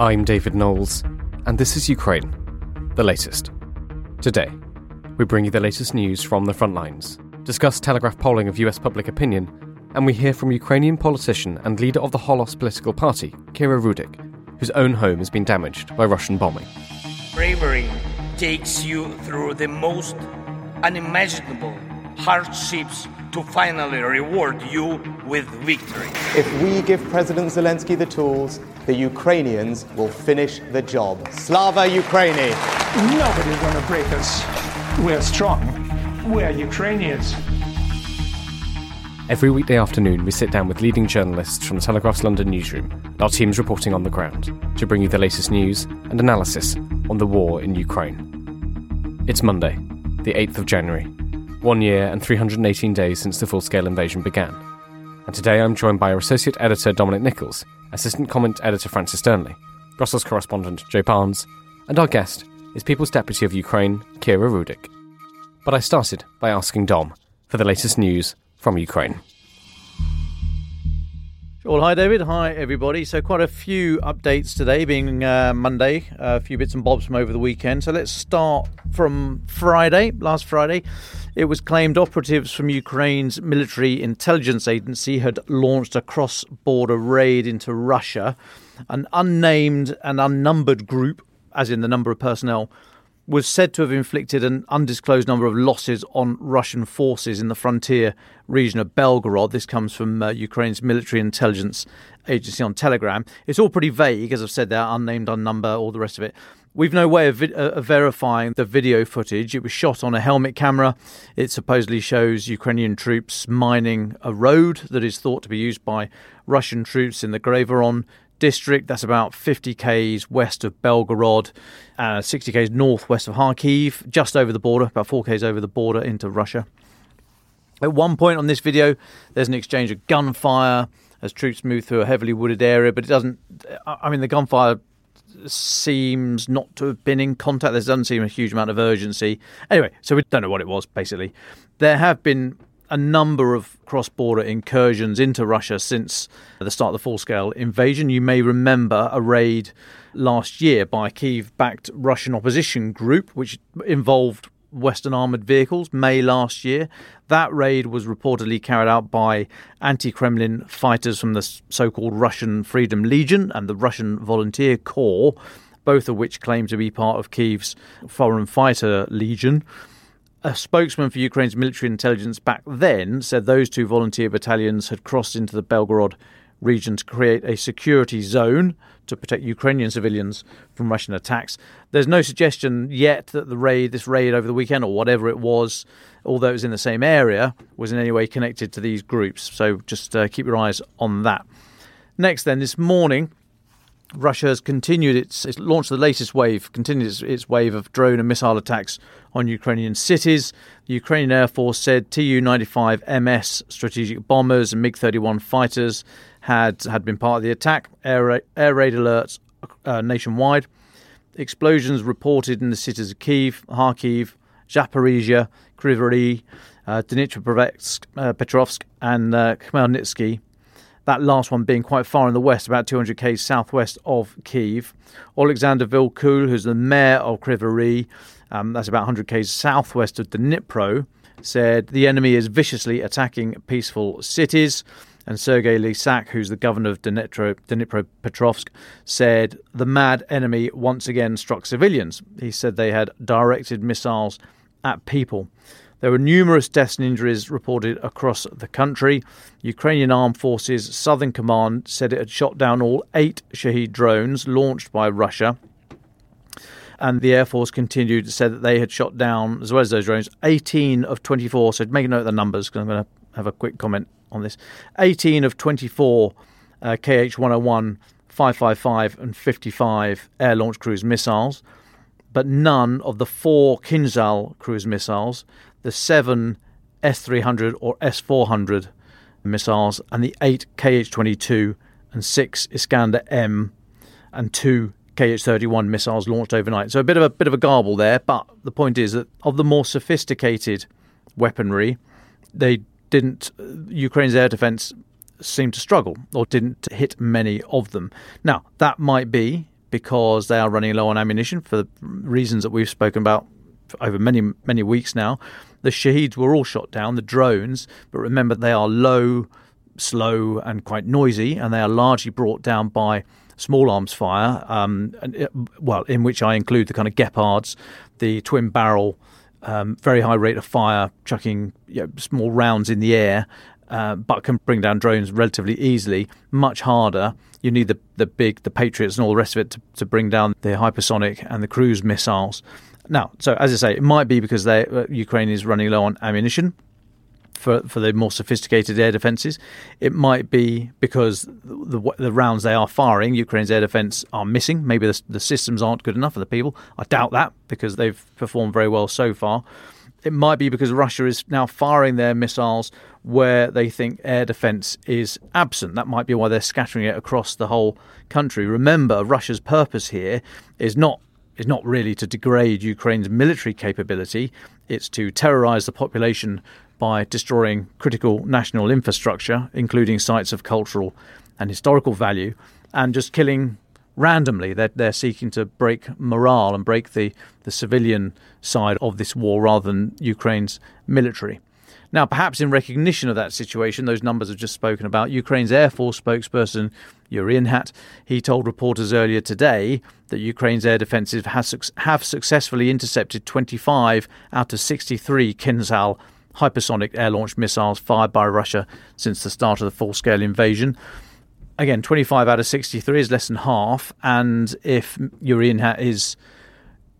I'm David Knowles, and this is Ukraine, the latest. Today, we bring you the latest news from the front lines, discuss Telegraph polling of US public opinion, and we hear from Ukrainian politician and leader of the Holos political party, Kira Rudik, whose own home has been damaged by Russian bombing. Bravery takes you through the most unimaginable hardships to finally reward you with victory. If we give President Zelensky the tools, the Ukrainians will finish the job. Slava Ukraini! Nobody's going to break us. We're strong. We're Ukrainians. Every weekday afternoon, we sit down with leading journalists from the Telegraph's London newsroom, our teams reporting on the ground, to bring you the latest news and analysis on the war in Ukraine. It's Monday, the 8th of January, one year and 318 days since the full scale invasion began. And today I'm joined by our Associate Editor Dominic Nicholls, Assistant Comment Editor Francis Dearnley, Brussels correspondent Joe Barnes, and our guest is People's Deputy of Ukraine, Kira Rudik. But I started by asking Dom for the latest news from Ukraine. Well, hi David. Hi everybody. So quite a few updates today, being uh, Monday. a few bits and bobs from over the weekend. So let's start from Friday. Last Friday, it was claimed operatives from Ukraine's military intelligence agency had launched a cross-border raid into Russia. An unnamed and unnumbered group, as in the number of personnel, was said to have inflicted an undisclosed number of losses on Russian forces in the frontier region of Belgorod. This comes from uh, Ukraine's military intelligence agency on Telegram. It's all pretty vague, as I've said there, unnamed, unnumber, all the rest of it. We've no way of, vi- uh, verifying the video footage. It was shot on a helmet camera. It supposedly shows Ukrainian troops mining a road that is thought to be used by Russian troops in the Grayvoron district. That's about 50 k's west of Belgorod, uh, 60 k's northwest of Kharkiv, just over the border, about 4 k's over the border into Russia. At one point on this video, there's an exchange of gunfire as troops move through a heavily wooded area, but it doesn't. I mean, the gunfire seems not to have been in contact. There doesn't seem a huge amount of urgency. Anyway, so we don't know what it was, basically. There have been a number of cross border incursions into Russia since the start of the full scale invasion. You may remember a raid last year by a Kiev backed Russian opposition group, which involved Western armoured vehicles, May last year. That raid was reportedly carried out by anti Kremlin fighters from the so called Russian Freedom Legion and the Russian Volunteer Corps, both of which claim to be part of Kiev's Foreign Fighter Legion. A spokesman for Ukraine's military intelligence back then said those two volunteer battalions had crossed into the Belgorod region to create a security zone to protect Ukrainian civilians from Russian attacks. There's no suggestion yet that the raid, this raid over the weekend or whatever it was, although it was in the same area, was in any way connected to these groups. So just uh, keep your eyes on that. Next, then, this morning, Russia has continued its, it's launched the latest wave, continued its, its, wave of drone and missile attacks on Ukrainian cities. The Ukrainian Air Force said Tu 95 MS strategic bombers and MiG 31 fighters had, had been part of the attack. Air, air raid alerts uh, nationwide. Explosions reported in the cities of Kiev, Kharkiv, Zaporizhia, Kryvyi uh, Dnipropetrovsk, uh, Petrovsk, and uh, Khmelnytsky that last one being quite far in the west, about 200 k's southwest of Kiev. Alexander Vilkul, who's the mayor of Kryvyi um, that's about 100 k's southwest of Dnipro, said the enemy is viciously attacking peaceful cities. And Sergei Lysak, who's the governor of Dnipro, Dnipropetrovsk, said the mad enemy once again struck civilians. He said they had directed missiles at people. There were numerous deaths and injuries reported across the country. Ukrainian Armed Forces Southern Command said it had shot down all eight Shahed drones launched by Russia. And the Air Force continued to say that they had shot down, as well as those drones, 18 of 24. So make a note of the numbers because I'm going to have a quick comment on this. 18 of 24 uh, KH 101, 555, and 55 air launched cruise missiles, but none of the four Kinzhal cruise missiles the seven S 300 or S 400 missiles, and the eight KH 22 and six Iskander M and two KH 31 missiles launched overnight. So a bit of a bit of a garble there, but the point is that of the more sophisticated weaponry, they didn't. Uh, Ukraine's air defence seemed to struggle or didn't hit many of them. Now that might be because they are running low on ammunition for the reasons that we've spoken about over many, many weeks now. The Shaheds were all shot down, the drones, but remember they are low, slow, and quite noisy, and they are largely brought down by small arms fire. Um, it, well, in which I include the kind of Gepards, the twin barrel, um, very high rate of fire, chucking you know, small rounds in the air, uh, but can bring down drones relatively easily. Much harder. You need the the big the Patriots and all the rest of it to, to bring down the hypersonic and the cruise missiles. Now, so as I say, it might be because they, uh, Ukraine is running low on ammunition for for the more sophisticated air defences. It might be because the, the rounds they are firing, Ukraine's air defence are missing. Maybe the, the systems aren't good enough for the people. I doubt that because they've performed very well so far. It might be because Russia is now firing their missiles where they think air defence is absent. That might be why they're scattering it across the whole country. Remember, Russia's purpose here is not is not really to degrade Ukraine's military capability. It's to terrorize the population by destroying critical national infrastructure, including sites of cultural and historical value, and just killing randomly. They're, they're seeking to break morale and break the, the civilian side of this war rather than Ukraine's military. Now, perhaps in recognition of that situation, those numbers I've just spoken about, Ukraine's Air Force spokesperson Yuri Ihnat, he told reporters earlier today that Ukraine's air defences have successfully intercepted 25 out of 63 Kinzhal hypersonic air-launched missiles fired by Russia since the start of the full-scale invasion. Again, 25 out of 63 is less than half, and if Yuri Ihnat is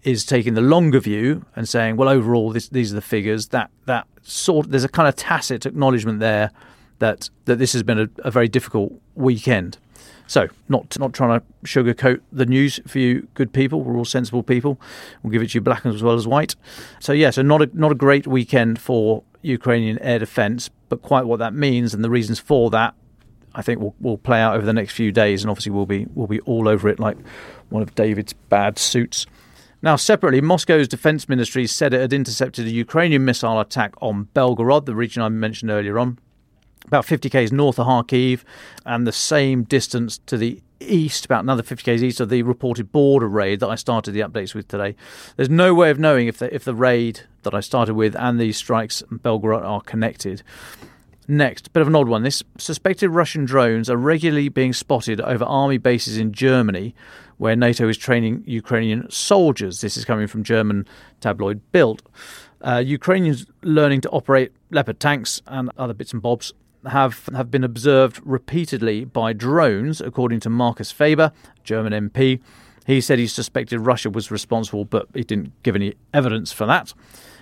is taking the longer view and saying, well, overall, this, these are the figures. That that sort there's a kind of tacit acknowledgement there that that this has been a, a very difficult weekend. So, not not trying to sugarcoat the news for you, good people. We're all sensible people. We'll give it to you black as well as white. So, yeah, so not a not a great weekend for Ukrainian air defence, but quite what that means and the reasons for that, I think will will play out over the next few days, and obviously we'll be we'll be all over it like one of David's bad suits. Now, separately, Moscow's defense ministry said it had intercepted a Ukrainian missile attack on Belgorod, the region I mentioned earlier on, about 50 k's north of Kharkiv, and the same distance to the east, about another 50 k's east of the reported border raid that I started the updates with today. There's no way of knowing if the, if the raid that I started with and these strikes in Belgorod are connected. Next, bit of an odd one. This suspected Russian drones are regularly being spotted over army bases in Germany, where NATO is training Ukrainian soldiers. This is coming from German tabloid Bild. Uh, Ukrainians learning to operate Leopard tanks and other bits and bobs have have been observed repeatedly by drones, according to Markus Faber, German MP. He said he suspected Russia was responsible, but he didn't give any evidence for that.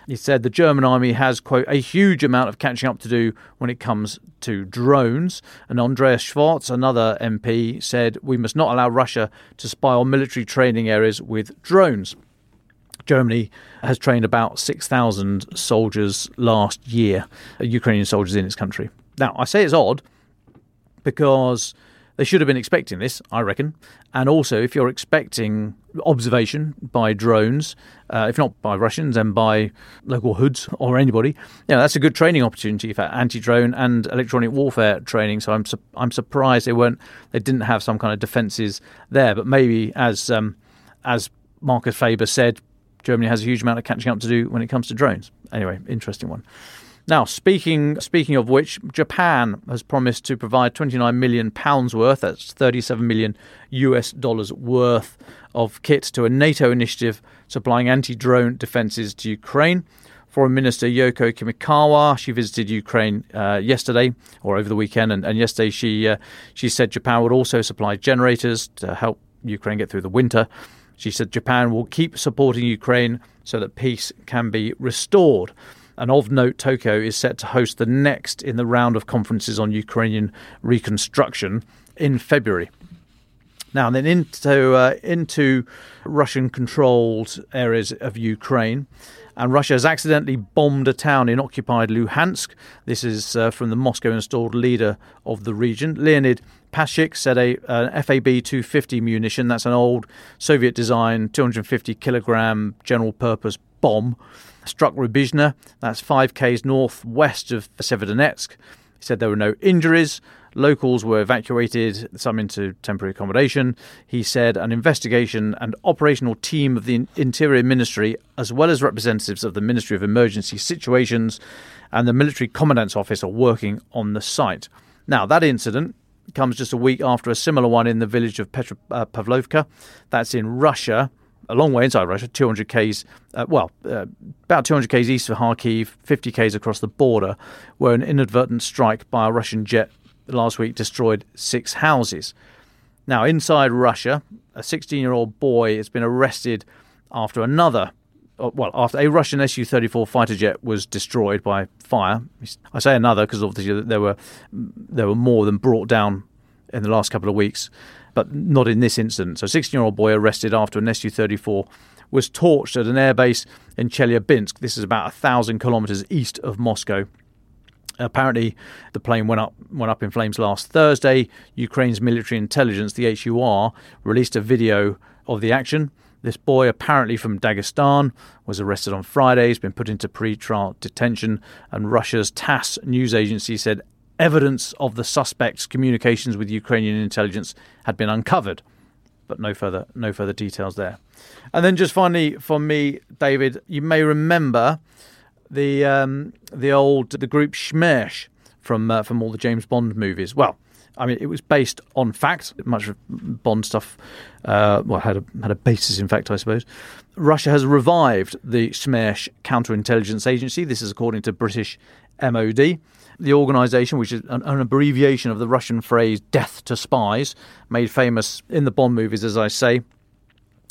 He said the German army has, quote, a huge amount of catching up to do when it comes to drones. And Andreas Schwarz, another MP, said we must not allow Russia to spy on military training areas with drones. Germany has trained about 6,000 soldiers last year, uh, Ukrainian soldiers in its country. Now, I say it's odd because they should have been expecting this, I reckon. And also, if you're expecting observation by drones, uh, if not by Russians, and by local hoods or anybody, you know, that's a good training opportunity for anti-drone and electronic warfare training. So I'm su- I'm surprised they weren't they didn't have some kind of defences there. But maybe as um, as Markus Faber said, Germany has a huge amount of catching up to do when it comes to drones. Anyway, interesting one. Now, speaking speaking of which, Japan has promised to provide 29 million pounds worth, that's 37 million US dollars worth of kit to a NATO initiative supplying anti-drone defences to Ukraine. Foreign Minister Yoko Kamikawa, she visited Ukraine uh, yesterday or over the weekend, and, and yesterday she uh, she said Japan would also supply generators to help Ukraine get through the winter. She said Japan will keep supporting Ukraine so that peace can be restored. And of note, Tokyo is set to host the next in the round of conferences on Ukrainian reconstruction in February. Now, then into uh, into Russian-controlled areas of Ukraine, and Russia has accidentally bombed a town in occupied Luhansk. This is uh, from the Moscow-installed leader of the region, Leonid Pashik said a an FAB 250 munition. That's an old Soviet-designed 250 kilogram general-purpose bomb struck Rubizhne, that's 5 k's northwest of Severodonetsk. He said there were no injuries. Locals were evacuated, some into temporary accommodation. He said an investigation and operational team of the Interior Ministry, as well as representatives of the Ministry of Emergency Situations and the Military Commandant's Office, are working on the site. Now, that incident comes just a week after a similar one in the village of Petropavlovka. Uh, that's in Russia a long way inside Russia, 200 k's, uh, well, uh, about 200 k's east of Kharkiv, 50 k's across the border, where an inadvertent strike by a Russian jet last week destroyed six houses. Now, inside Russia, a 16 year old boy has been arrested after another. Uh, well, after a Russian Su 34 fighter jet was destroyed by fire. I say another because obviously there were, there were more than brought down in the last couple of weeks but not in this incident. So, a 16 year old boy arrested after an Su 34 was torched at an airbase in Chelyabinsk. This is about a thousand kilometers east of Moscow. Apparently, the plane went up went up in flames last Thursday. Ukraine's military intelligence, the HUR, released a video of the action. This boy, apparently from Dagestan, was arrested on Friday. He's been put into pre-trial detention, and Russia's TASS news agency said evidence of the suspect's communications with Ukrainian intelligence had been uncovered, but no further no further details there. And then just finally, for me, David, you may remember the um, the old the group Smersh from uh, from all the James Bond movies. Well, I mean, it was based on fact. Much of Bond stuff, uh, well, had a had a basis in fact, I suppose. Russia has revived the Smersh counterintelligence agency. This is according to British MOD. The organisation, which is an, an, abbreviation of the Russian phrase death to spies, made famous in the Bond movies, as I say.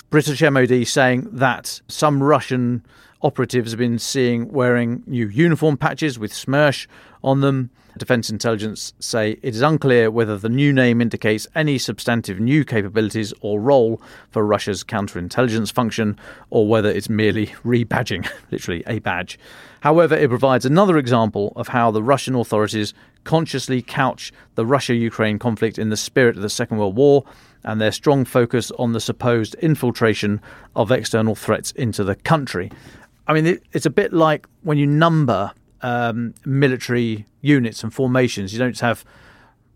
British MOD saying that some Russian operatives have been seeing wearing new uniform patches with Smersh on them. Defence intelligence say it is unclear whether the new name indicates any substantive new capabilities or role for Russia's counterintelligence function, or whether it's merely rebadging, literally a badge. However, it provides another example of how the Russian authorities consciously couch the Russia Ukraine conflict in the spirit of the Second World War and their strong focus on the supposed infiltration of external threats into the country. I mean, it's a bit like when you number um, military units and formations. You don't have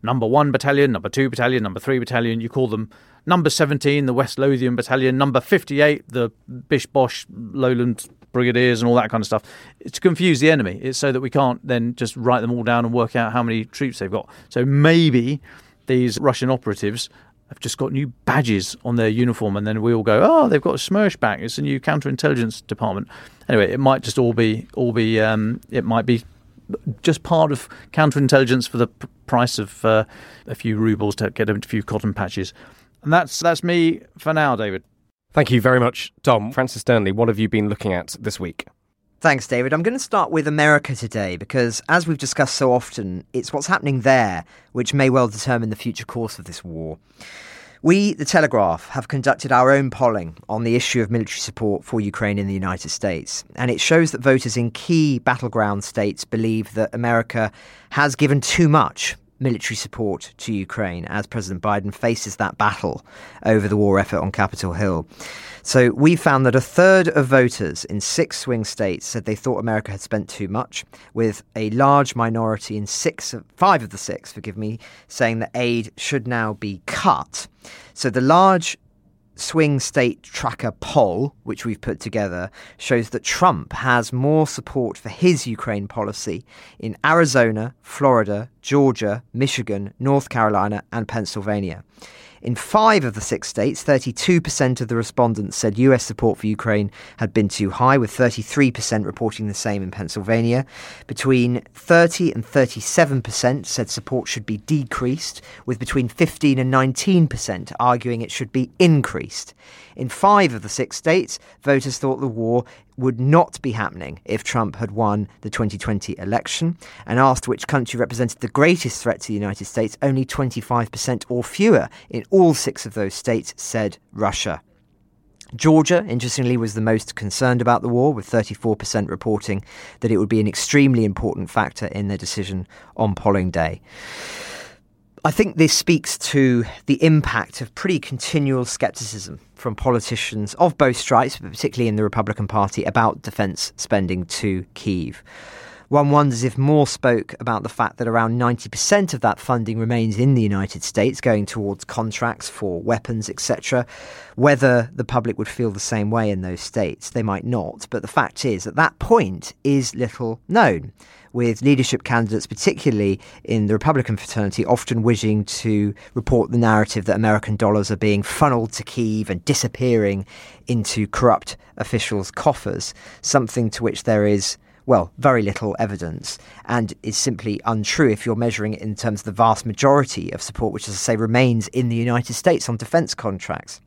number one battalion, number two battalion, number three battalion. You call them number 17, the West Lothian Battalion, number 58, the Bish Bosh Lowland brigadiers and all that kind of stuff. It's to confuse the enemy. It's so that we can't then just write them all down and work out how many troops they've got. So maybe these Russian operatives have just got new badges on their uniform, and then we all go, "Oh, they've got a Smersh back. It's a new counterintelligence department." Anyway, it might just all be all be um, it might be just part of counterintelligence for the p- price of uh, a few rubles to get a few cotton patches. And that's that's me for now, David. Thank you very much, Dom. Francis Dearnley, what have you been looking at this week? Thanks, David. I'm going to start with America today because, as we've discussed so often, it's what's happening there which may well determine the future course of this war. We, the Telegraph, have conducted our own polling on the issue of military support for Ukraine in the United States, and it shows that voters in key battleground states believe that America has given too much military support to Ukraine as President Biden faces that battle over the war effort on Capitol Hill. So we found that a third of voters in six swing states said they thought America had spent too much, with a large minority in six, five of the six, forgive me, saying that aid should now be cut. So the large swing state tracker poll, which we've put together, shows that Trump has more support for his Ukraine policy in Arizona, Florida, Georgia, Michigan, North Carolina, and Pennsylvania. In five of the six states, 32% of the respondents said US support for Ukraine had been too high, with 33% reporting the same in Pennsylvania. Between 30 and 37% said support should be decreased, with between 15 and 19% arguing it should be increased. In five of the six states, voters thought the war would not be happening if Trump had won the 2020 election. And asked which country represented the greatest threat to the United States, only 25% or fewer in all six of those states said Russia. Georgia, interestingly, was the most concerned about the war, with 34% reporting that it would be an extremely important factor in their decision on polling day. I think this speaks to the impact of pretty continual skepticism from politicians of both stripes, but particularly in the Republican Party, about defence spending to Kiev. One wonders if more spoke about the fact that around 90% of that funding remains in the United States, going towards contracts for weapons, etc. Whether the public would feel the same way in those states, they might not. But the fact is, at that point, is little known with leadership candidates, particularly in the Republican fraternity, often wishing to report the narrative that American dollars are being funneled to Kiev and disappearing into corrupt officials' coffers, something to which there is well, very little evidence, and is simply untrue if you're measuring it in terms of the vast majority of support, which, as I say, remains in the United States on defence contracts.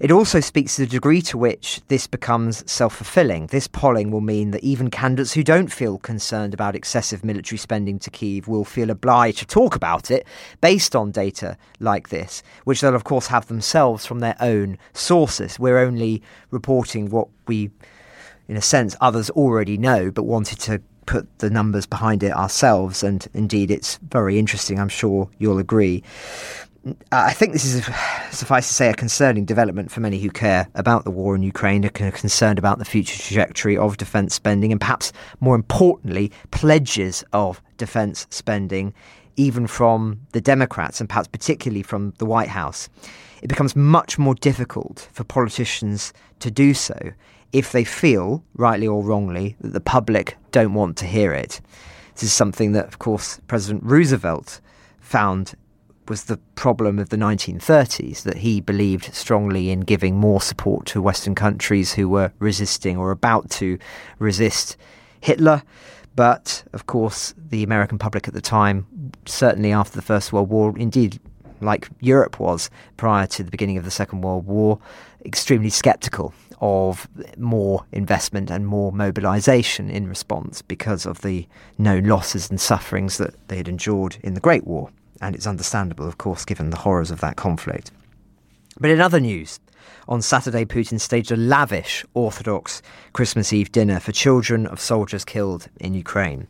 It also speaks to the degree to which this becomes self fulfilling. This polling will mean that even candidates who don't feel concerned about excessive military spending to Kiev will feel obliged to talk about it based on data like this, which they'll, of course, have themselves from their own sources. We're only reporting what we in a sense, others already know, but wanted to put the numbers behind it ourselves. And indeed, it's very interesting. I'm sure you'll agree. I think this is, suffice to say, a concerning development for many who care about the war in Ukraine, are concerned about the future trajectory of defence spending, and perhaps more importantly, pledges of defence spending, even from the Democrats, and perhaps particularly from the White House. It becomes much more difficult for politicians to do so if they feel, rightly or wrongly, that the public don't want to hear it. This is something that, of course, President Roosevelt found was the problem of the 1930s that he believed strongly in giving more support to Western countries who were resisting or about to resist Hitler. But of course, the American public at the time, certainly after the First World War, indeed, like Europe was prior to the beginning of the Second World War, extremely skeptical of more investment and more mobilization in response because of the known losses and sufferings that they had endured in the Great War. And it's understandable, of course, given the horrors of that conflict. But in other news, on Saturday, Putin staged a lavish Orthodox Christmas Eve dinner for children of soldiers killed in Ukraine.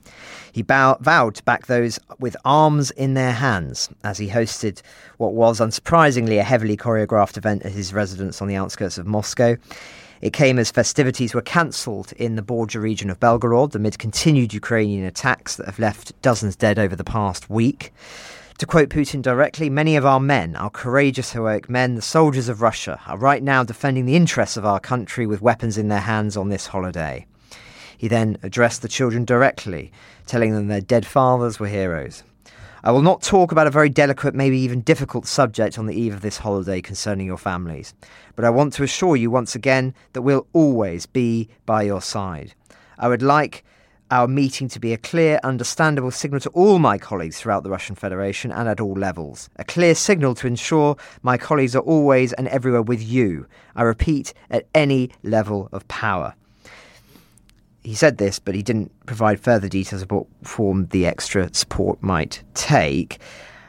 He bow- vowed to back those with arms in their hands as he hosted what was unsurprisingly a heavily choreographed event at his residence on the outskirts of Moscow. It came as festivities were cancelled in the Borja region of Belgorod amid continued Ukrainian attacks that have left dozens dead over the past week. To quote Putin directly, many of our men, our courageous, heroic men, the soldiers of Russia, are right now defending the interests of our country with weapons in their hands on this holiday. He then addressed the children directly, telling them their dead fathers were heroes. I will not talk about a very delicate, maybe even difficult subject on the eve of this holiday concerning your families, but I want to assure you once again that we'll always be by your side. I would like our meeting to be a clear, understandable signal to all my colleagues throughout the Russian Federation and at all levels. A clear signal to ensure my colleagues are always and everywhere with you. I repeat, at any level of power. He said this, but he didn't provide further details of what form the extra support might take.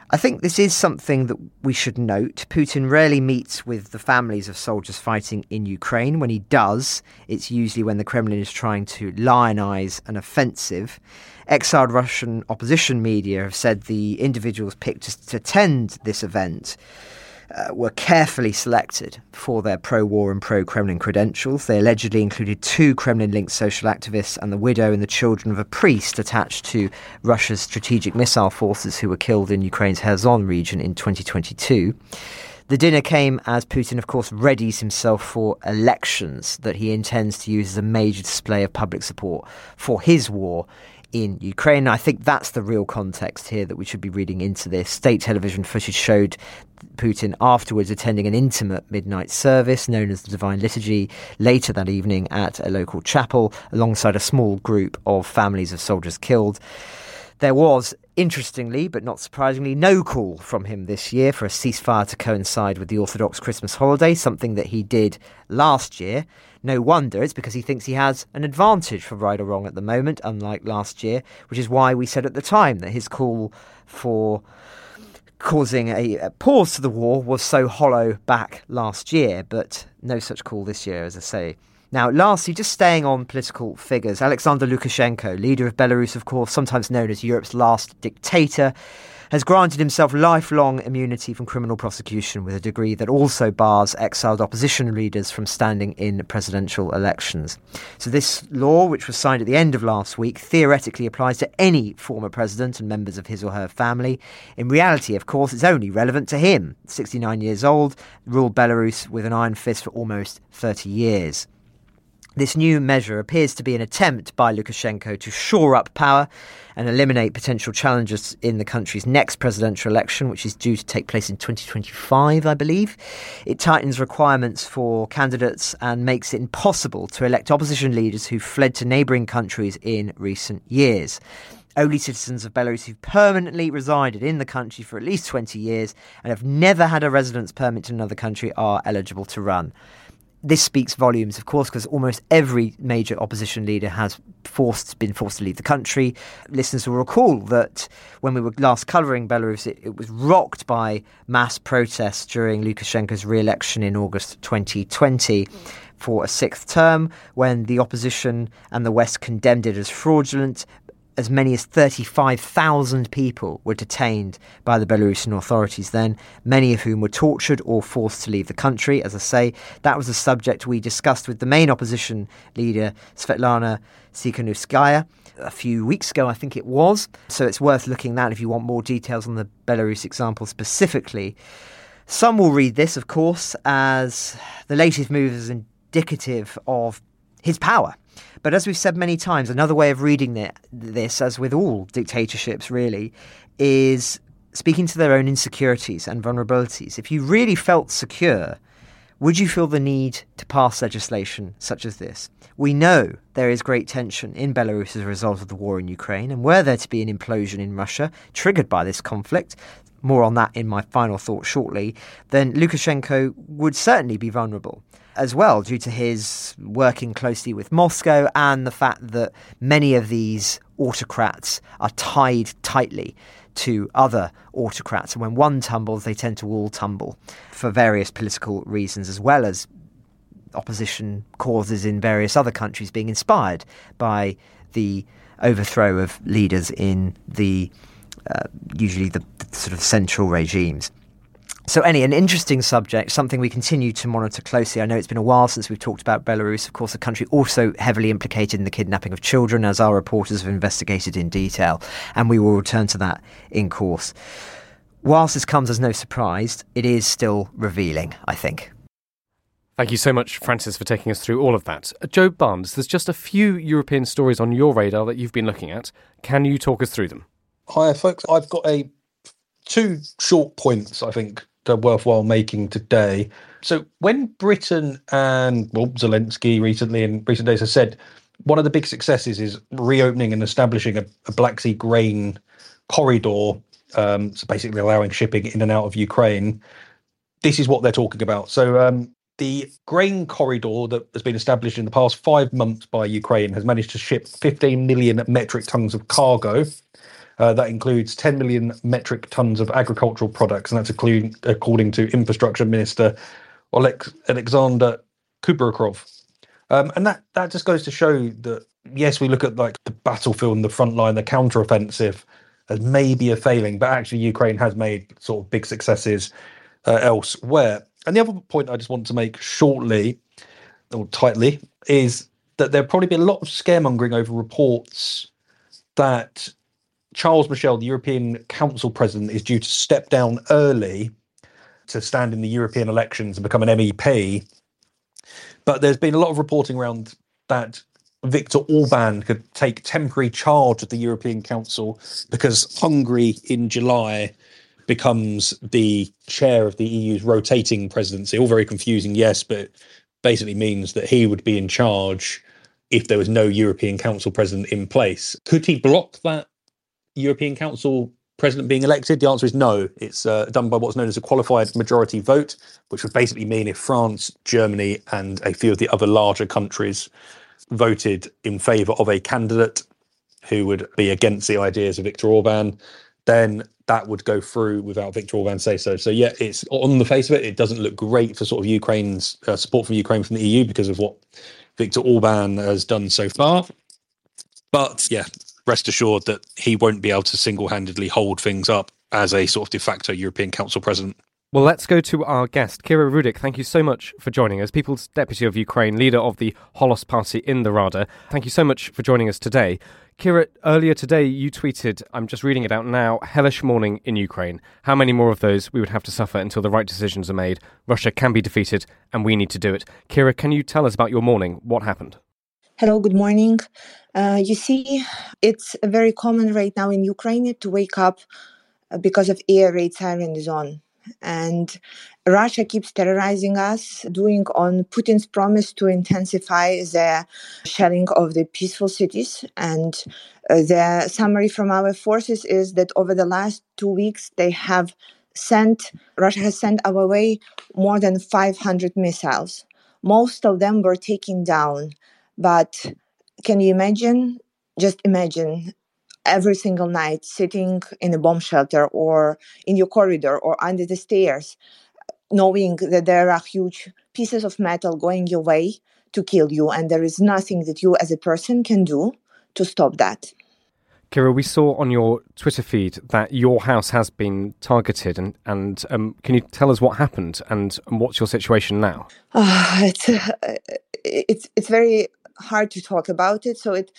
I think this is something that we should note. Putin rarely meets with the families of soldiers fighting in Ukraine. When he does, it's usually when the Kremlin is trying to lionize an offensive. Exiled Russian opposition media have said the individuals picked to attend this event uh, were carefully selected for their pro war and pro Kremlin credentials. They allegedly included two Kremlin linked social activists and the widow and the children of a priest attached to Russia's strategic missile forces who were killed in Ukraine's Kherson region in 2022. The dinner came as Putin, of course, readies himself for elections that he intends to use as a major display of public support for his war in Ukraine. I think that's the real context here that we should be reading into this. State television footage showed Putin afterwards attending an intimate midnight service known as the Divine Liturgy later that evening at a local chapel alongside a small group of families of soldiers killed. There was, interestingly but not surprisingly, no call from him this year for a ceasefire to coincide with the Orthodox Christmas holiday, something that he did last year. No wonder, it's because he thinks he has an advantage for right or wrong at the moment, unlike last year, which is why we said at the time that his call for causing a, pause to the war was so hollow back last year, but no such call this year, as I say. Now, lastly, just staying on political figures, Alexander Lukashenko, leader of Belarus, of course, sometimes known as Europe's last dictator, has granted himself lifelong immunity from criminal prosecution with a degree that also bars exiled opposition leaders from standing in presidential elections. So, this law, which was signed at the end of last week, theoretically applies to any former president and members of his or her family. In reality, of course, it's only relevant to him, 69 years old, ruled Belarus with an iron fist for almost 30 years. This new measure appears to be an attempt by Lukashenko to shore up power and eliminate potential challenges in the country's next presidential election, which is due to take place in 2025, I believe. It tightens requirements for candidates and makes it impossible to elect opposition leaders who fled to neighbouring countries in recent years. Only citizens of Belarus who've permanently resided in the country for at least 20 years and have never had a residence permit in another country are eligible to run this speaks volumes, of course, because almost every major opposition leader has forced been forced to leave the country. Listeners will recall that when we were last covering Belarus, it, it was rocked by mass protests during Lukashenko's re-election in August 2020 for a sixth term, when the opposition and the West condemned it as fraudulent, as many as 35,000 people were detained by the Belarusian authorities then, many of whom were tortured or forced to leave the country. As I say, that was a subject we discussed with the main opposition leader, Svetlana Tsikhanouskaya, a few weeks ago, I think it was. So it's worth looking at if you want more details on the Belarus example specifically. Some will read this, of course, as the latest move is indicative of his power but as we've said many times, another way of reading this, as with all dictatorships really, is speaking to their own insecurities and vulnerabilities. If you really felt secure, would you feel the need to pass legislation such as this? We know there is great tension in Belarus as a result of the war in Ukraine, and were there to be an implosion in Russia triggered by this conflict, more on that in my final thought shortly, then Lukashenko would certainly be vulnerable as well, due to his working closely with Moscow and the fact that many of these autocrats are tied tightly to other autocrats. And when one tumbles, they tend to all tumble for various political reasons, as well as opposition causes in various other countries being inspired by the overthrow of leaders in the uh, usually the, the sort of central regimes. So, any an interesting subject, something we continue to monitor closely. I know it's been a while since we've talked about Belarus, of course, a country also heavily implicated in the kidnapping of children, as our reporters have investigated in detail, and we will return to that in course. Whilst this comes as no surprise, it is still revealing, I think. Thank you so much, Francis, for taking us through all of that. Uh, Joe Barnes, there's just a few European stories on your radar that you've been looking at. Can you talk us through them? Hi, folks. I've got a two short points, I think, worthwhile making today. So when Britain and well Zelensky recently in recent days has said one of the big successes is reopening and establishing a, a Black Sea grain corridor, um, so basically allowing shipping in and out of Ukraine. This is what they're talking about. So um, the grain corridor that has been established in the past five months by Ukraine has managed to ship 15 million metric tons of cargo uh, that includes 10 million metric tons of agricultural products, and that's including, according to Infrastructure Minister Oleg, Alexander Kubrakov. Um, and that, that just goes to show that, yes, we look at like the battlefield and the front line, the counteroffensive as maybe a failing, but actually Ukraine has made sort of big successes uh, elsewhere. And the other point I just want to make shortly or tightly is that there'll probably be a lot of scaremongering over reports that Charles Michel, the European Council president, is due to step down early to stand in the European elections and become an MEP. But there's been a lot of reporting around that Viktor Orban could take temporary charge of the European Council because Hungary in July becomes the chair of the EU's rotating presidency. All very confusing, yes, but basically means that he would be in charge if there was no European Council president in place. Could he block that European Council president being elected? The answer is no. It's uh, done by what's known as a qualified majority vote, which would basically mean if France, Germany, and a few of the other larger countries voted in favour of a candidate who would be against the ideas of Viktor Orban, then that would go through without Viktor Orban say so. So yeah, it's on the face of it, it doesn't look great for sort of Ukraine's uh, support from Ukraine from the EU because of what Viktor Orban has done so far. But yeah, rest assured that he won't be able to single handedly hold things up as a sort of de facto European Council president. Well, let's go to our guest, Kira Rudik. Thank you so much for joining us, People's Deputy of Ukraine, leader of the Holos Party in the Rada. Thank you so much for joining us today. Kira, earlier today you tweeted, I'm just reading it out now, hellish morning in Ukraine. How many more of those we would have to suffer until the right decisions are made? Russia can be defeated and we need to do it. Kira, can you tell us about your morning? What happened? Hello, good morning. Uh, you see, it's very common right now in Ukraine to wake up uh, because of air raid siren is on and Russia keeps terrorizing us, doing on Putin's promise to intensify the shelling of the peaceful cities. And uh, the summary from our forces is that over the last two weeks, they have sent, Russia has sent our way more than 500 missiles. Most of them were taken down. But can you imagine? Just imagine every single night sitting in a bomb shelter or in your corridor or under the stairs knowing that there are huge pieces of metal going your way to kill you and there is nothing that you as a person can do to stop that Kira, we saw on your Twitter feed that your house has been targeted, and and um, can you tell us what happened and, and what's your situation now? Uh, it's uh, it's it's very hard to talk about it. So it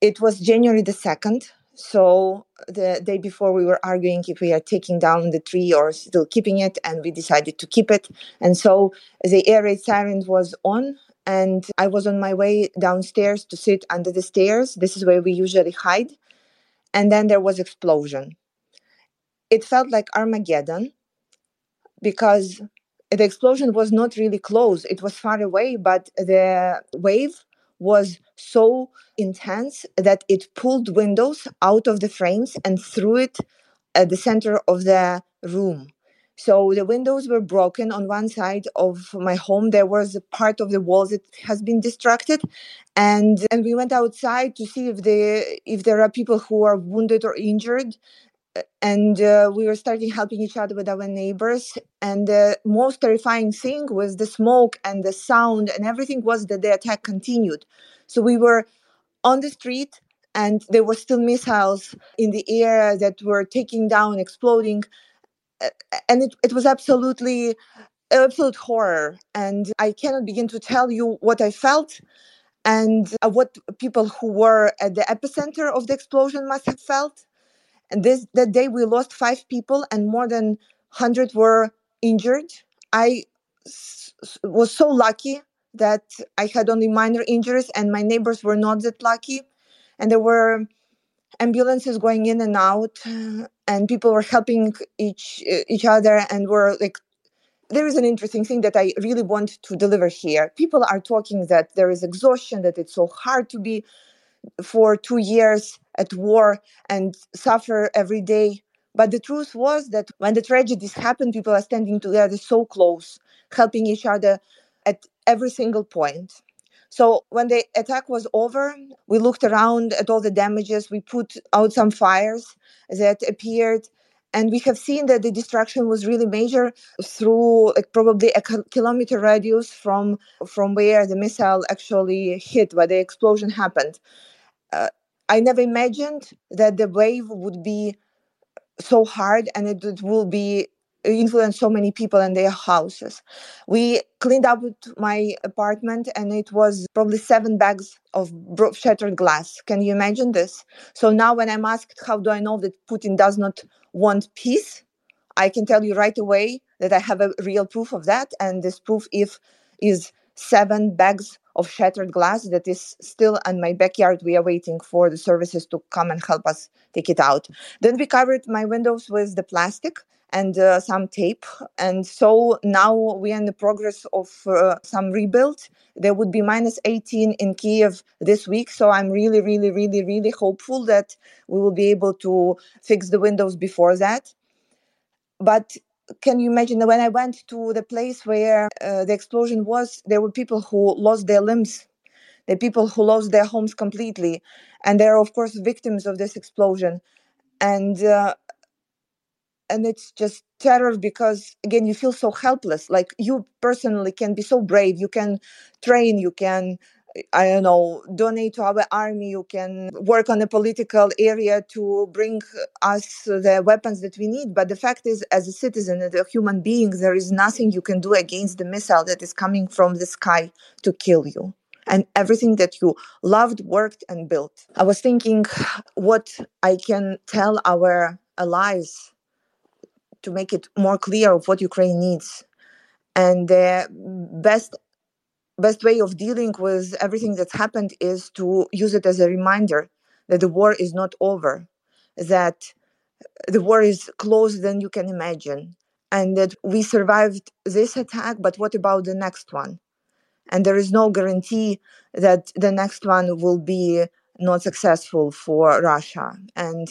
it was January the 2nd. So the day before, we were arguing if we are taking down the tree or still keeping it, and we decided to keep it. And so the air raid siren was on, and I was on my way downstairs to sit under the stairs. This is where we usually hide. And then there was explosion. It felt like Armageddon because the explosion was not really close. It was far away, but the wave was so intense that it pulled windows out of the frames and threw it at the center of the room. So the windows were broken on one side of my home. There was a part of the walls that has been destructed, and and we went outside to see if the if there are people who are wounded or injured and uh, we were starting helping each other with our neighbors and the most terrifying thing was the smoke and the sound and everything was that the attack continued. So we were on the street and there were still missiles in the air that were taking down exploding and it, it was absolutely absolute horror. And i cannot begin to tell you what i felt and uh, what people who were at the epicenter of the explosion must have felt and this that day we lost five people and more than 100 were injured. I s- was so lucky that I had only minor injuries and my neighbors were not that lucky. And there were ambulances going in and out and people were helping each each other and were like there is an interesting thing that I really want to deliver here. People are talking that there is exhaustion, that it's so hard to be for two years at war and suffer every day. But the truth was that when the tragedies happened, people are standing together so close, helping each other at every single point. So when the attack was over, we looked around at all the damages. We put out some fires that appeared, and we have seen that the destruction was really major through like probably a kilometer radius from from where the missile actually hit, where the explosion happened. Uh, I never imagined that the wave would be so hard and it, it will be influence so many people and their houses. We cleaned up my apartment and it was probably seven bags of shattered glass. Can you imagine this? So now when I'm asked how do I know that Putin does not want peace, I can tell you right away that I have a real proof of that and this proof if is seven bags of shattered glass that is still in my backyard. We are waiting for the services to come and help us take it out. Then we covered my windows with the plastic and uh, some tape. And so now we are in the progress of uh, some rebuild. There would be minus 18 in Kiev this week. So I'm really, really, really, really hopeful that we will be able to fix the windows before that. But can you imagine that when I went to the place where uh, the explosion was, there were people who lost their limbs, the people who lost their homes completely, and they're of course victims of this explosion, and uh, and it's just terror because again you feel so helpless. Like you personally can be so brave, you can train, you can I don't know, donate to our army. You can work on a political area to bring us the weapons that we need. But the fact is, as a citizen, as a human being, there is nothing you can do against the missile that is coming from the sky to kill you. And everything that you loved, worked, and built. I was thinking what I can tell our allies to make it more clear of what Ukraine needs. And the best best way of dealing with everything that's happened is to use it as a reminder that the war is not over, that the war is closer than you can imagine, and that we survived this attack, but what about the next one? And there is no guarantee that the next one will be not successful for Russia. And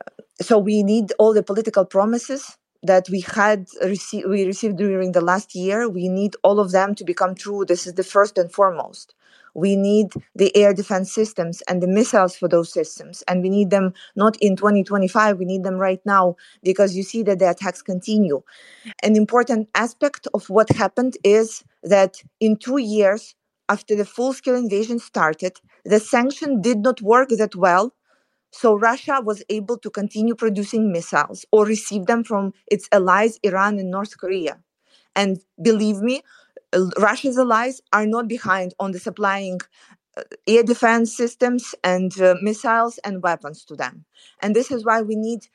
uh, so we need all the political promises that we had received we received during the last year we need all of them to become true. This is the first and foremost. We need the air defense systems and the missiles for those systems and we need them not in 2025 we need them right now because you see that the attacks continue. An important aspect of what happened is that in 2 years after the full scale invasion started the sanction did not work that well so Russia was able to continue producing missiles or receive them from its allies, Iran and North Korea. And believe me, Russia's allies are not behind on the supplying uh, air defense systems and uh, missiles and weapons to them. And this is why we need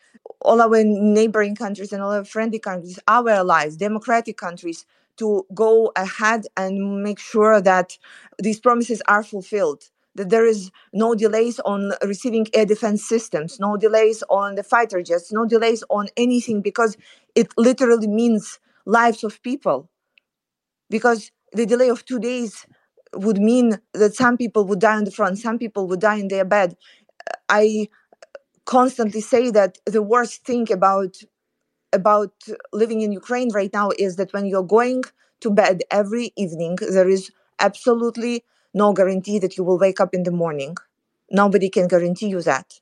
all our neighboring countries and all our friendly countries, our allies, democratic countries, to go ahead and make sure that these promises are fulfilled that there is no delays on receiving air defense systems, no delays on the fighter jets, no delays on anything because it literally means lives of people. Because the delay of two days would mean that some people would die on the front, some people would die in their bed. I constantly say that the worst thing about about living in Ukraine right now is that when you're going to bed every evening, there is absolutely no guarantee that you will wake up in the morning. Nobody can guarantee you that.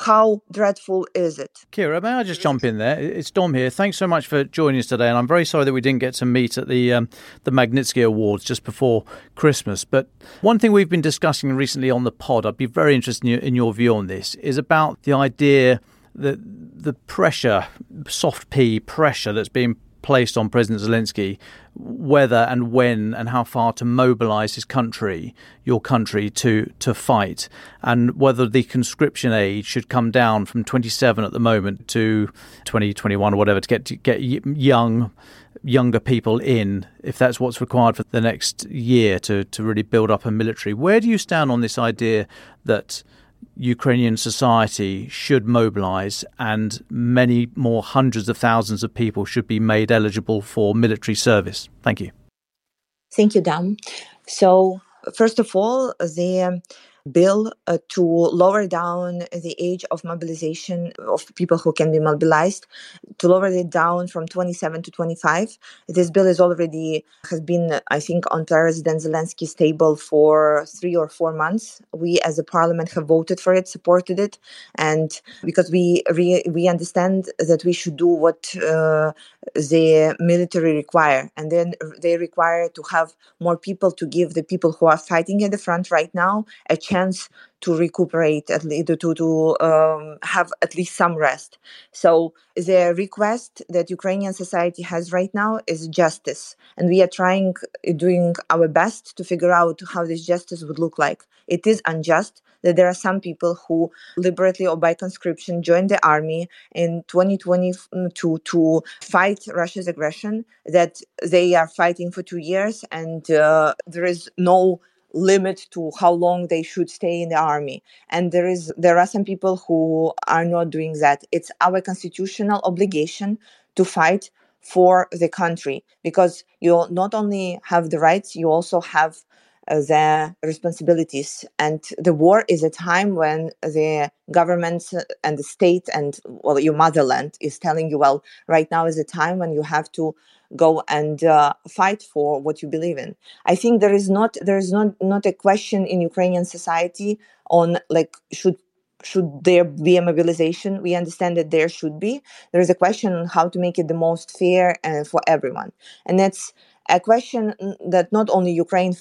How dreadful is it? Kira, may I just jump in there? It's Dom here. Thanks so much for joining us today, and I'm very sorry that we didn't get to meet at the um, the Magnitsky Awards just before Christmas. But one thing we've been discussing recently on the pod, I'd be very interested in your, in your view on this, is about the idea that the pressure, soft P pressure that's being placed on President Zelensky whether and when and how far to mobilize his country, your country, to to fight, and whether the conscription age should come down from 27 at the moment to 20, 21 or whatever to get to get young younger people in if that's what's required for the next year to to really build up a military. Where do you stand on this idea that Ukrainian society should mobilize and many more hundreds of thousands of people should be made eligible for military service? Thank you. Thank you, Dan. So, first of all, the bill uh, to lower down the age of mobilization of people who can be mobilized to lower it down from 27 to 25 this bill is already has been i think on president zelensky's table for three or four months. We as a parliament have voted for it supported it and because we we, we understand that we should do what uh, the military require and then they require to have more people to give the people who are fighting at the front right now a chance to recuperate at least to to um, have at least some rest. So the request that ukrainian society has right now is justice and we are trying doing our best to figure out how this justice would look like. It is unjust that there are some people who deliberately or by conscription joined the army in 2022 to fight Russia's aggression, that they are fighting for two years and uh, there is no limit to how long they should stay in the army. And there is there are some people who are not doing that. It's our constitutional obligation to fight for the country because you not only have the rights you also have their responsibilities. And the war is a time when the government and the state and well, your motherland is telling you, well, right now is a time when you have to go and uh, fight for what you believe in. I think there is not there is not not a question in Ukrainian society on like should should there be a mobilization? We understand that there should be. There is a question on how to make it the most fair uh, for everyone, and that's a question that not only Ukraine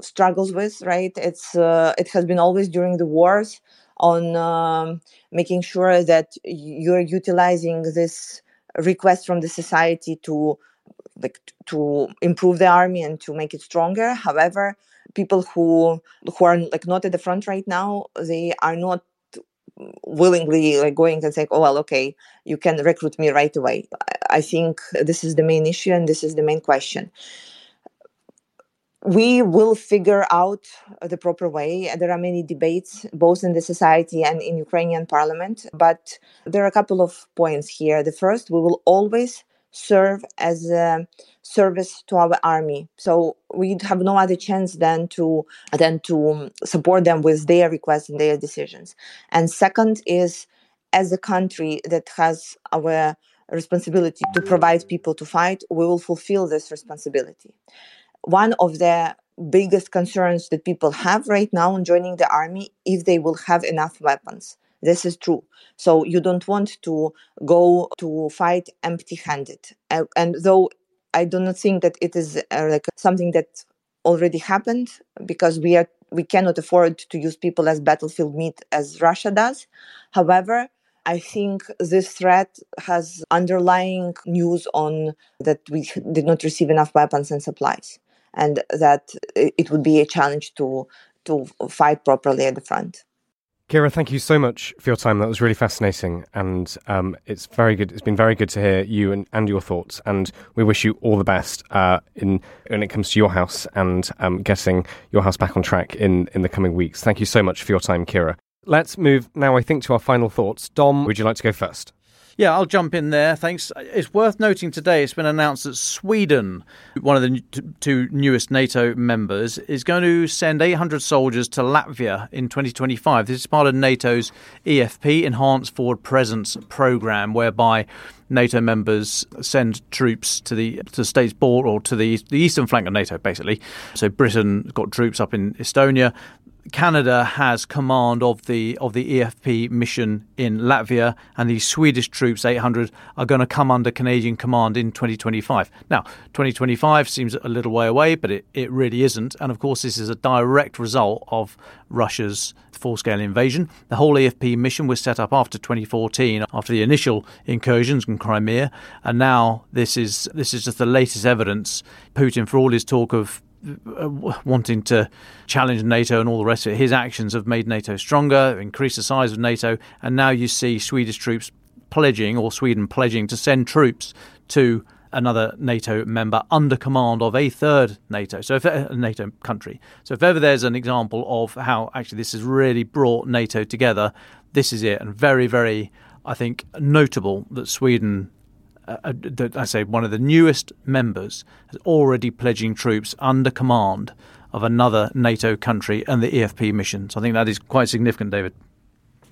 struggles with, right? It's uh, it has been always during the wars on um, making sure that you're utilizing this request from the society to like to improve the army and to make it stronger. However, people who who are like not at the front right now, they are not willingly like going and saying, "Oh well, okay, you can recruit me right away." I think this is the main issue and this is the main question we will figure out the proper way. There are many debates, both in the society and in Ukrainian parliament, but there are a couple of points here. The first, we will always serve as a service to our army. So we have no other chance than to than to um, support them with their requests and their decisions. And second is, as a country that has our responsibility to provide people to fight, we will fulfill this responsibility one of the biggest concerns that people have right now in joining the army if they will have enough weapons this is true. So you don't want to go to fight empty handed uh, and though i do not think that it is uh, like something that already happened because we are we cannot afford to use people as battlefield meat as russia does. However I think this threat has underlying news on that we did not receive enough weapons and supplies and that it would be a challenge to to fight properly at the front. Kira, thank you so much for your time. That was really fascinating, and um, it's very good. It's been very good to hear you and, and your thoughts. And we wish you all the best uh, in when it comes to your house and um, getting your house back on track in in the coming weeks. Thank you so much for your time, Kira. Let's move now. I think to our final thoughts. Dom, would you like to go first? Yeah, I'll jump in there. Thanks. It's worth noting today it's been announced that Sweden, one of the two newest NATO members, is going to send 800 soldiers to Latvia in 2025. This is part of NATO's EFP, Enhanced Forward Presence Programme, whereby NATO members send troops to the to the states border or to the the eastern flank of NATO, basically. So Britain got troops up in Estonia. Canada has command of the of the EFP mission in Latvia, and the Swedish troops, 800, are going to come under Canadian command in 2025. Now, 2025 seems a little way away, but it, it really isn't. And of course, this is a direct result of Russia's full-scale invasion. The whole EFP mission was set up after 2014, after the initial incursions in Crimea, and now this is this is just the latest evidence. Putin, for all his talk of Uh, wanting to challenge NATO and all the rest of it. His actions have made NATO stronger, increased the size of NATO, and now you see Swedish troops pledging, or Sweden pledging, to send troops to another NATO member under command of a third NATO, so if, a NATO country. So if ever there's an example of how actually this has really brought NATO together, this is it, and very, very, I think, notable that Sweden uh, I say one of the newest members is already pledging troops under command of another NATO country and the EFP mission. So I think that is quite significant, David.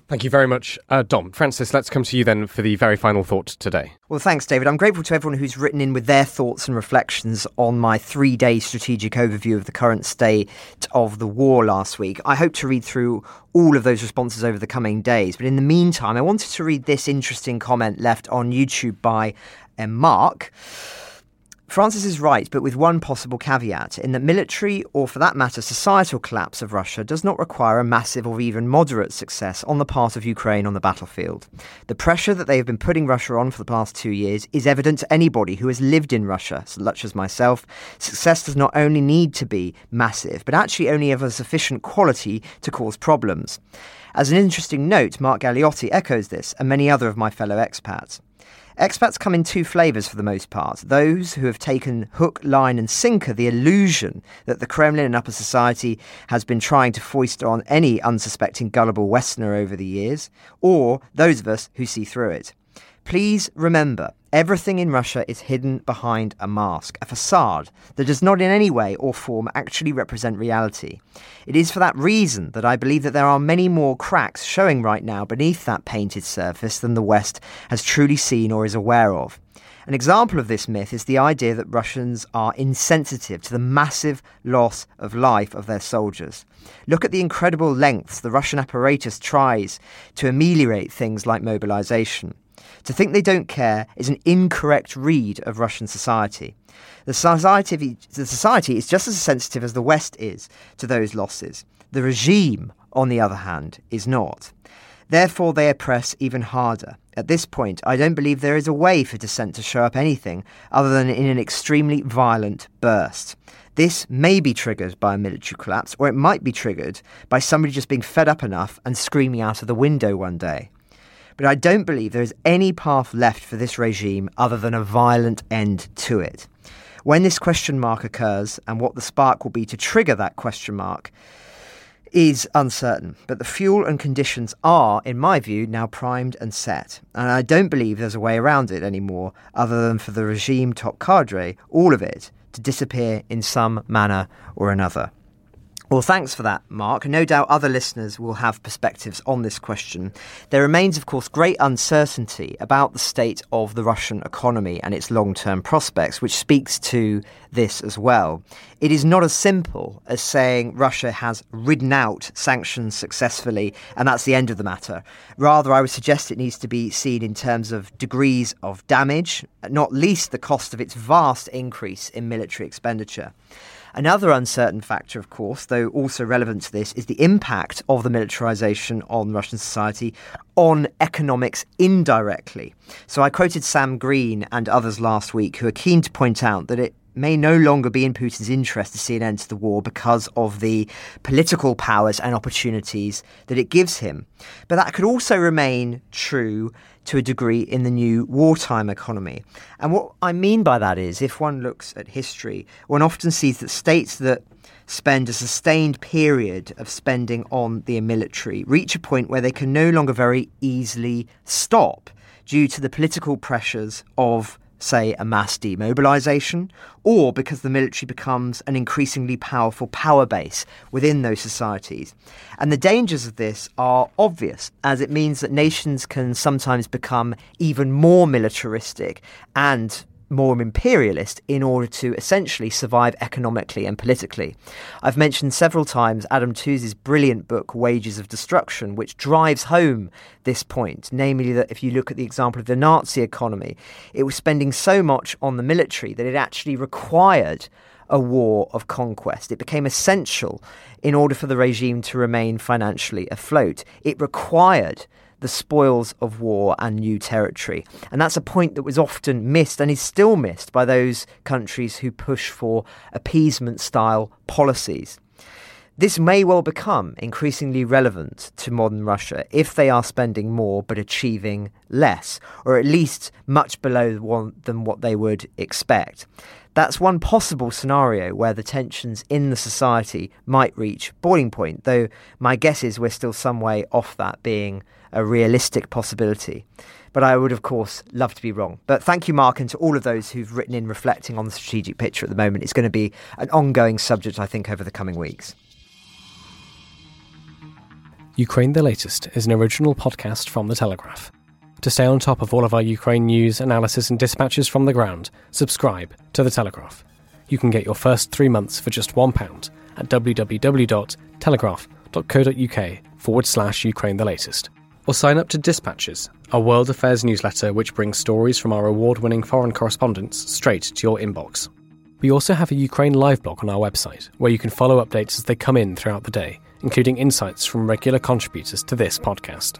Thank you very much, uh, Dom. Francis, let's come to you then for the very final thought today. Well, thanks, David. I'm grateful to everyone who's written in with their thoughts and reflections on my three day strategic overview of the current state of the war last week. I hope to read through all of those responses over the coming days. But in the meantime, I wanted to read this interesting comment left on YouTube by uh, Mark. Francis is right, but with one possible caveat in that military, or for that matter, societal collapse of Russia does not require a massive or even moderate success on the part of Ukraine on the battlefield. The pressure that they have been putting Russia on for the past two years is evident to anybody who has lived in Russia, such as myself. Success does not only need to be massive, but actually only of a sufficient quality to cause problems. As an interesting note, Mark Galeotti echoes this, and many other of my fellow expats. Expats come in two flavours for the most part. Those who have taken hook, line, and sinker the illusion that the Kremlin and upper society has been trying to foist on any unsuspecting gullible Westerner over the years, or those of us who see through it. Please remember, everything in Russia is hidden behind a mask, a facade that does not in any way or form actually represent reality. It is for that reason that I believe that there are many more cracks showing right now beneath that painted surface than the West has truly seen or is aware of. An example of this myth is the idea that Russians are insensitive to the massive loss of life of their soldiers. Look at the incredible lengths the Russian apparatus tries to ameliorate things like mobilization. To think they don't care is an incorrect read of Russian society. The society, the society is just as sensitive as the West is to those losses. The regime, on the other hand, is not. Therefore, they oppress even harder. At this point, I don't believe there is a way for dissent to show up anything other than in an extremely violent burst. This may be triggered by a military collapse, or it might be triggered by somebody just being fed up enough and screaming out of the window one day. But I don't believe there is any path left for this regime other than a violent end to it. When this question mark occurs, and what the spark will be to trigger that question mark, is uncertain, but the fuel and conditions are, in my view, now primed and set. And I don't believe there's a way around it anymore other than for the regime top cadre, all of it, to disappear in some manner or another. Well, thanks for that, Mark. No doubt other listeners will have perspectives on this question. There remains, of course, great uncertainty about the state of the Russian economy and its long term prospects, which speaks to this as well. It is not as simple as saying Russia has ridden out sanctions successfully and that's the end of the matter. Rather, I would suggest it needs to be seen in terms of degrees of damage, not least the cost of its vast increase in military expenditure. Another uncertain factor, of course, though also relevant to this, is the impact of the militarization on Russian society on economics indirectly. So I quoted Sam Greene and others last week who are keen to point out that it may no longer be in Putin's interest to see an end to the war because of the political powers and opportunities that it gives him. But that could also remain true to a degree in the new wartime economy. And what I mean by that is, if one looks at history, one often sees that states that spend a sustained period of spending on the military reach a point where they can no longer very easily stop due to the political pressures of say, a mass demobilization, or because the military becomes an increasingly powerful power base within those societies. And the dangers of this are obvious, as it means that nations can sometimes become even more militaristic and more imperialist in order to essentially survive economically and politically. I've mentioned several times Adam Tooze's brilliant book, Wages of Destruction, which drives home this point, namely that if you look at the example of the Nazi economy, it was spending so much on the military that it actually required a war of conquest. It became essential in order for the regime to remain financially afloat. It required the spoils of war and new territory. And that's a point that was often missed and is still missed by those countries who push for appeasement style policies. This may well become increasingly relevant to modern Russia if they are spending more but achieving less, or at least much below than what they would expect. That's one possible scenario where the tensions in the society might reach boiling point, though my guess is we're still some way off that being a realistic possibility. But I would, of course, love to be wrong. But thank you, Mark, and to all of those who've written in reflecting on the strategic picture at the moment. It's going to be an ongoing subject, I think, over the coming weeks. Ukraine the Latest is an original podcast from The Telegraph. To stay on top of all of our Ukraine news, analysis, and dispatches from the ground, subscribe to The Telegraph. You can get your first three months for just £1 at www.telegraph.co.uk forward slash Ukraine the Latest or sign up to Dispatches, our world affairs newsletter which brings stories from our award winning foreign correspondents straight to your inbox. We also have a Ukraine live blog on our website where you can follow updates as they come in throughout the day, including insights from regular contributors to this podcast.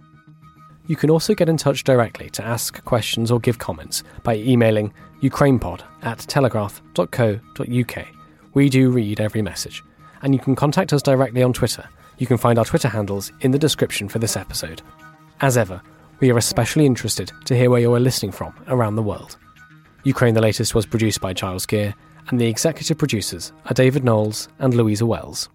You can also get in touch directly to ask questions or give comments by emailing ukrainepod at telegraph.co.uk. We do read every message, and you can contact us directly on Twitter you can find our Twitter handles in the description for this episode. As ever, we are especially interested to hear where you are listening from around the world. Ukraine the Latest was produced by Giles Gear, and the executive producers are David Knowles and Louisa Wells.